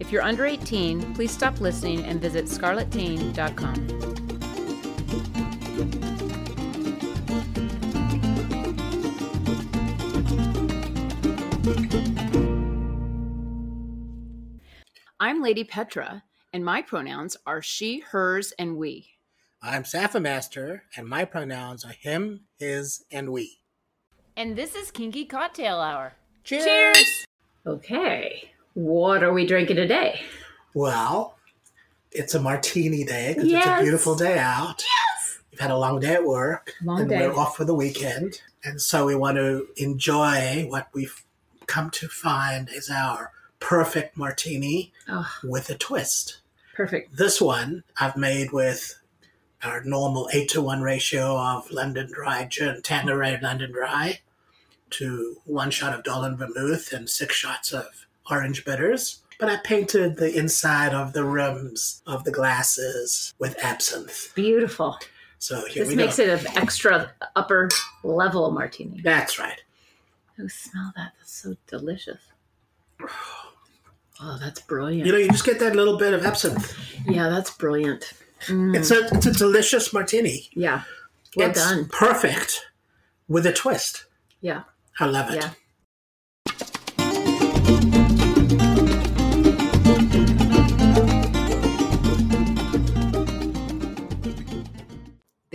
If you're under 18, please stop listening and visit scarletteen.com. I'm Lady Petra, and my pronouns are she, hers, and we. I'm Saffermaster, and my pronouns are him, his, and we. And this is Kinky Cocktail Hour. Cheers! Cheers! Okay, what are we drinking today? Well, it's a martini day because it's a beautiful day out. Yes! We've had a long day at work, Long and day. we're off for the weekend. And so we want to enjoy what we've come to find is our perfect martini Oh, with a twist. perfect. This one I've made with our normal 8 to 1 ratio of London Dry gin, Tanqueray London Dry, to one shot of Dolin Vermouth and six shots of orange bitters. But I painted the inside of the rims of the glasses with absinthe. Beautiful. So here This we makes go. it an extra upper level martini. That's right. Oh, smell that. That's so delicious. Oh, that's brilliant. You know, you just get that little bit of absinthe. yeah, that's brilliant. Mm, It's a it's a delicious martini. yeah. Well it's done. perfect with a twist. Yeah. I love it. Yeah.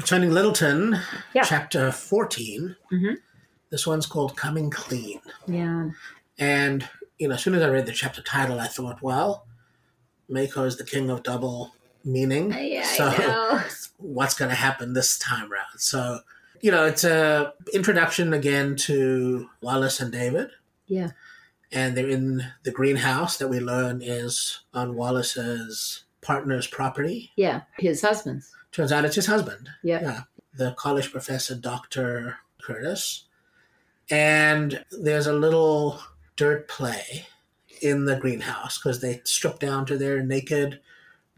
Concerning Littleton, Yeah. chapter 14. Mhm. This one's called Coming Clean. Yeah. And, you know, as soon as I read the chapter title, I thought, well, Mako is the king of double meaning. Yeah, so I know. what's going to happen this time round? So, you know, it's a introduction again to Wallace and David. Yeah. And they're in the greenhouse that we learn is on Wallace's partner's property. Yeah. His husband's. Turns out it's his husband. Yeah. Yeah. The college professor, Dr. Curtis. And there's a little dirt play in the greenhouse because they strip down to their naked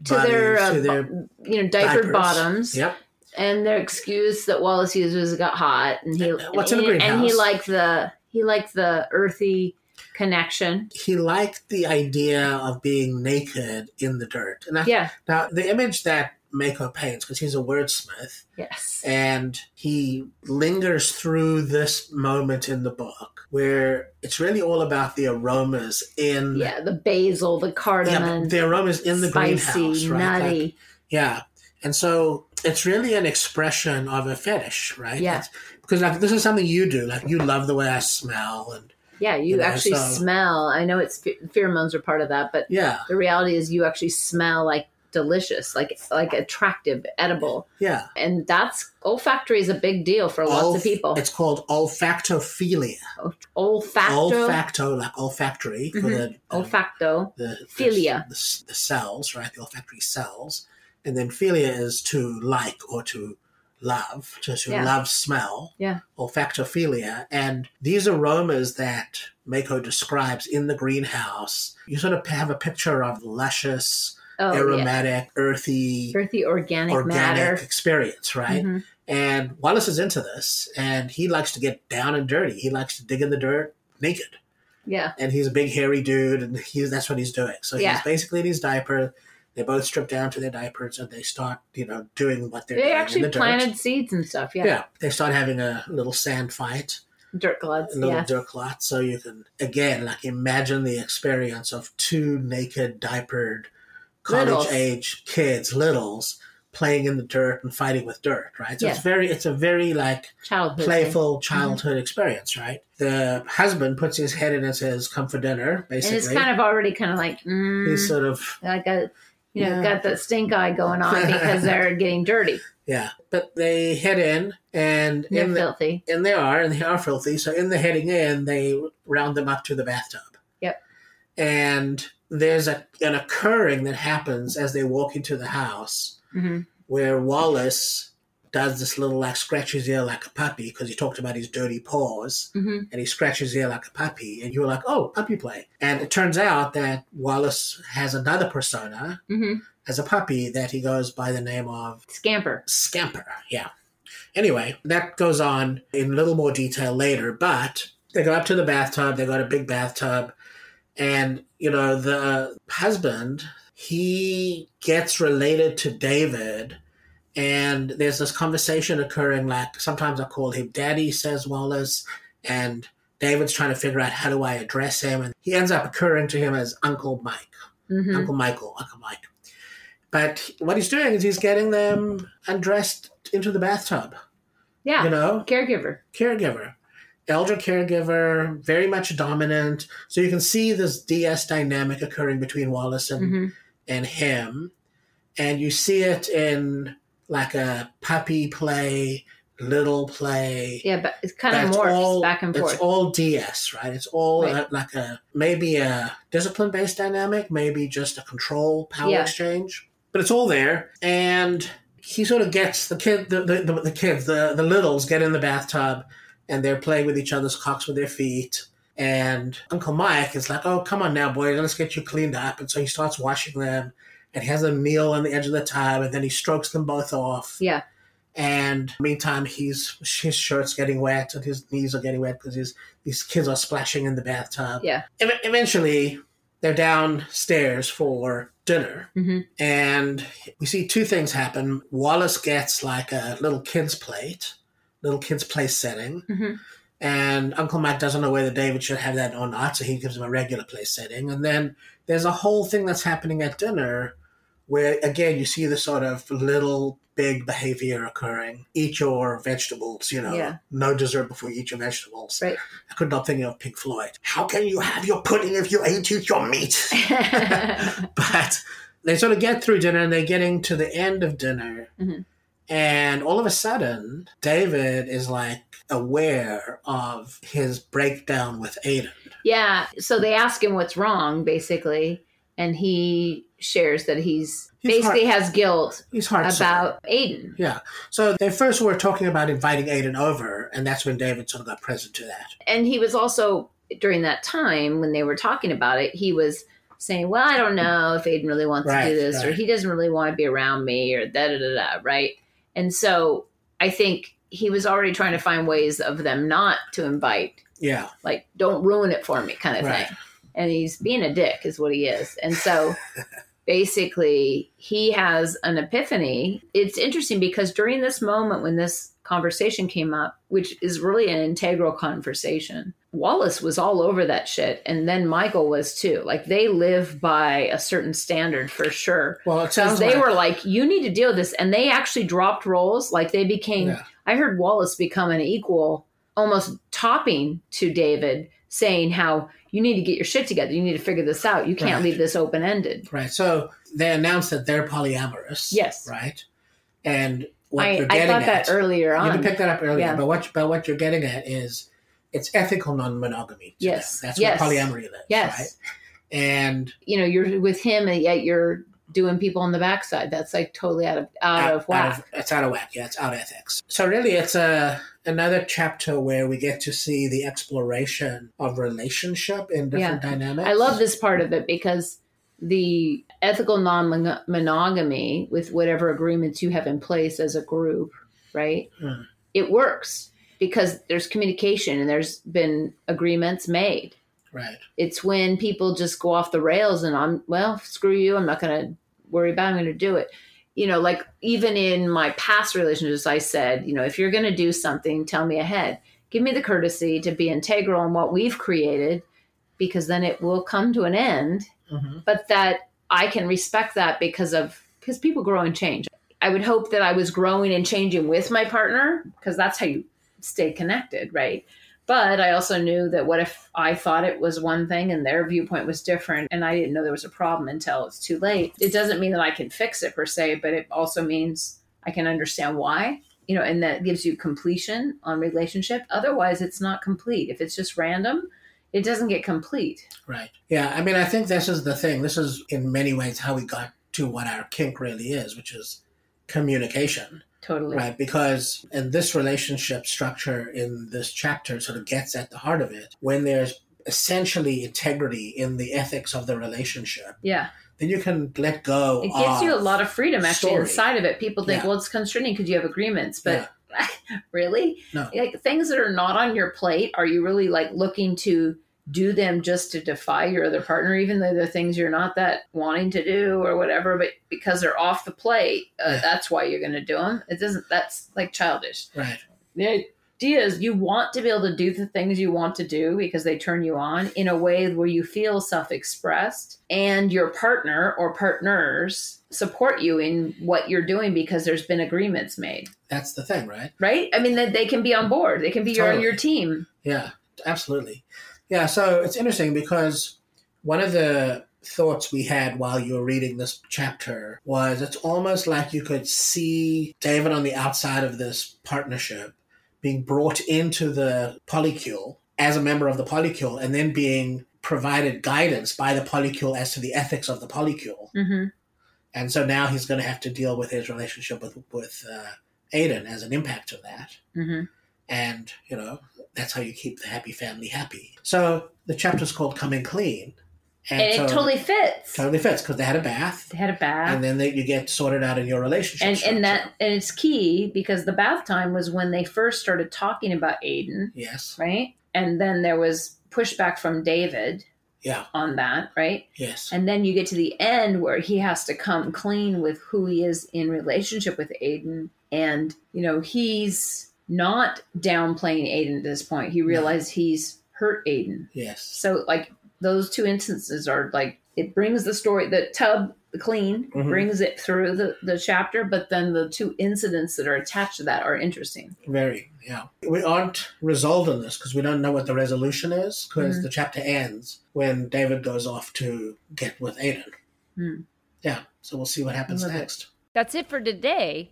To their, bodies, uh, to their you know, diaper diapers. bottoms. Yep. And their excuse that Wallace used was it got hot, and he what's in and, the he- and he liked the he liked the earthy connection. He liked the idea of being naked in the dirt. And I, Yeah. now, the image that Mako paints, because he's a wordsmith, Yes. and he lingers through this moment in the book where it's really all about the aromas in Yeah. The basil, the cardamom, but the aromas in the spicy, greenhouse, right? nutty. Like, yeah, and so it's really an expression of a fetish, right? Yeah. It's- because like this is something you do. Like you love the way I smell, and yeah, you, actually smell. I know it's pheromones are part of that, but yeah, the reality is you actually smell like delicious, like like attractive, edible, yeah. and that's olfactory is a big deal for lots Olf- of people. It's called olfactophilia. Olfacto, Olfacto, like olfactory, for Mhm. the, olfacto, the, Philia. the, the, the cells, right? The olfactory cells, and then philia is to like or to love, to, to Yeah. love smell. Yeah. Olfactophilia. And these aromas that Mako describes in the greenhouse, you sort of have a picture of luscious, oh yeah, aromatic, earthy, earthy organic, organic matter. experience, right? Mhm. And Wallace is into this, and he likes to get down and dirty. He likes to dig in the dirt naked. Yeah. And he's a big hairy dude, and he's that's what he's doing. So Yeah. he's basically in his diaper. They both strip down to their diapers, and they start, you know, doing what they're They doing actually in the dirt. planted seeds and stuff. Yeah. Yeah. they start having a little sand fight, Dirt clods. a little Yeah. dirt lot. So you can again, like, imagine the experience of two naked, diapered, Littles. college age kids, littles, playing in the dirt and fighting with dirt. Right. So Yeah. it's very, it's a very like Childhood. playful Mm-hmm. childhood experience, right? The husband puts his head in and says, "Come for dinner." And Basically, it's kind of already kind of like, mm, he's sort of like got, you know, Yeah. got that stink eye going on because they're getting dirty. yeah. But they head in, and They're in the, filthy. and they are, and they are filthy. So in the heading in, they round them up to the bathtub. Yep. And there's a, an occurring that happens as they walk into the house hmm where Wallace does this little like scratch his ear like a puppy because he talked about his dirty paws hmm and he scratches his ear like a puppy and you're like oh puppy play and it turns out that Wallace has another persona hmm as a puppy that he goes by the name of Scamper. Scamper. Yeah. Anyway, that goes on in a little more detail later, but they go up to the bathtub. They got a big bathtub. And, you know, the husband, he gets related to David. And there's this conversation occurring, like sometimes I call him Daddy, says Wallace. And David's trying to figure out how do I address him. And he ends up occurring to him as Uncle Mike. hmm Uncle Michael, Uncle Mike. But what he's doing is he's getting them undressed into the bathtub. Yeah. You know, Caregiver. caregiver, elder caregiver, very much dominant. So you can see this DS dynamic occurring between Wallace and, hmm and him. And you see it in like a puppy play, little play. Yeah, but it's kind of morphs all- back and forth. It's all DS, right? It's all Right. uh, like a maybe a discipline based dynamic, maybe just a control power Yeah. exchange, but it's all there. And he sort of gets the kid, the the, the, the kids, the the littles get in the bathtub, and they're playing with each other's cocks with their feet. And Uncle Mike is like, "Oh, come on now, boy, let's get you cleaned up." And so he starts washing them, and he has a meal on the edge of the tub, and then he strokes them both off. yeah. And meantime, he's his shirt's getting wet and his knees are getting wet because his these kids are splashing in the bathtub. Yeah. Ev- eventually, they're downstairs for dinner, hmm and we see two things happen. Wallace gets like a little kid's plate, little kid's place setting, hmm and Uncle Mike doesn't know whether David should have that or not, so he gives him a regular place setting. And then there's a whole thing that's happening at dinner where, again, you see the sort of little big behavior occurring. Eat your vegetables, you know, Yeah. no dessert before you eat your vegetables. Right. I could not think of Pink Floyd. How can you have your pudding if you ain't eat your meat? but they sort of get through dinner and they're getting to the end of dinner. Mhm. And all of a sudden, David is like aware of his breakdown with Aiden. yeah. So they ask him what's wrong, basically, and he shares that he's, He's basically has guilt He's heart about Aiden. Yeah. So they first were talking about inviting Aiden over, and that's when David sort of got present to that. And he was also during that time when they were talking about it, he was saying, "Well, I don't know if Aiden really wants to do this, or he doesn't really want to be around me, or da da da da." Right? And so I think he was already trying to find ways of them not to invite, Yeah. like, "Don't ruin it for me," kind of Right. thing. And he's being a dick, is what he is. And so. Basically, he has an epiphany. It's interesting because during this moment when this conversation came up, which is really an integral conversation, Wallace was all over that shit. And then Michael was too. Like they live by a certain standard for sure. Well, it sounds they like, were like, you need to deal with this. And they actually dropped roles. Like they became, Yeah. I heard Wallace become an equal, almost topping to David, saying how you need to get your shit together. You need to figure this out. You can't Right. leave this open ended. right. So they announced that they're polyamorous. Yes. Right. And what I, you're getting I thought at, that earlier you on. can pick that up earlier, Yeah. but what but what you're getting at is it's ethical non-monogamy. Yes. them. That's Yes. where polyamory lives. yes. Right. And you know, you're with him and yet you're doing people on the backside. That's like totally out of out, of whack. it's out of whack. Yeah, it's out of ethics. So really, it's a another chapter where we get to see the exploration of relationship in different dynamics. I love this part of it because the ethical non monogamy with whatever agreements you have in place as a group right? Hmm. It works because there's communication and there's been agreements made. Right. It's when people just go off the rails and I'm, well, screw you. I'm not going to worry about it. I'm going to do it. You know, like even in my past relationships, I said, you know, if you're going to do something, tell me ahead. Give me the courtesy to be integral in what we've created because then it will come to an end. hmm But that I can respect that because of, because people grow and change. I would hope that I was growing and changing with my partner because that's how you stay connected, right? But I also knew that what if I thought it was one thing and their viewpoint was different and I didn't know there was a problem until it's too late. It doesn't mean that I can fix it per se, but it also means I can understand why, you know, and that gives you completion on relationship. Otherwise, it's not complete. If it's just random, it doesn't get complete. Right. Yeah. I mean, I think this is the thing. This is in many ways how we got to what our kink really is, which is communication. Totally. Right. Because in this relationship structure in this chapter sort of gets at the heart of it. When there's essentially integrity in the ethics of the relationship, Yeah. then you can let go. It gives you a lot of freedom actually story. inside of it. People think, Yeah. well, it's constraining because you have agreements, but really, No. like things that are not on your plate, are you really like looking to do them just to defy your other partner, even though they're things you're not that wanting to do or whatever, but because they're off the plate, uh, Yeah. that's why you're going to do them. It doesn't. That's like childish. Right. The idea is you want to be able to do the things you want to do because they turn you on in a way where you feel self-expressed and your partner or partners support you in what you're doing because there's been agreements made That's the thing, right? right i mean that they can be on board they can be your, on Totally. your team Yeah, absolutely. Yeah, so it's interesting because one of the thoughts we had while you were reading this chapter was it's almost like you could see David on the outside of this partnership being brought into the polycule as a member of the polycule and then being provided guidance by the polycule as to the ethics of the polycule. mm-hmm. And so now he's going to have to deal with his relationship with with uh, Aiden as an impact of that Mm-hmm. and you know that's how you keep the happy family happy. So the chapter's called "Coming Clean," and it so totally fits. Totally fits because they had a bath, they had a bath. And then they, you get sorted out in your relationship. and and that and it's key because the bath time was when they first started talking about aiden. Yes, right? And then there was pushback from david yeah, on that, right? yes, And then you get to the end where he has to come clean with who he is in relationship with Aiden. And, you know, he's not downplaying Aiden at this point. He realized he's hurt Aiden. yes, So, like, those two instances are like, it brings the story, the tub, the clean, Mhm. brings it through the, the chapter, but then the two incidents that are attached to that are interesting. very, yeah. We aren't resolved in this because we don't know what the resolution is because Mhm. the chapter ends when David goes off to get with Aiden. Hmm. Yeah, so we'll see what happens Love it. next. That's it for today.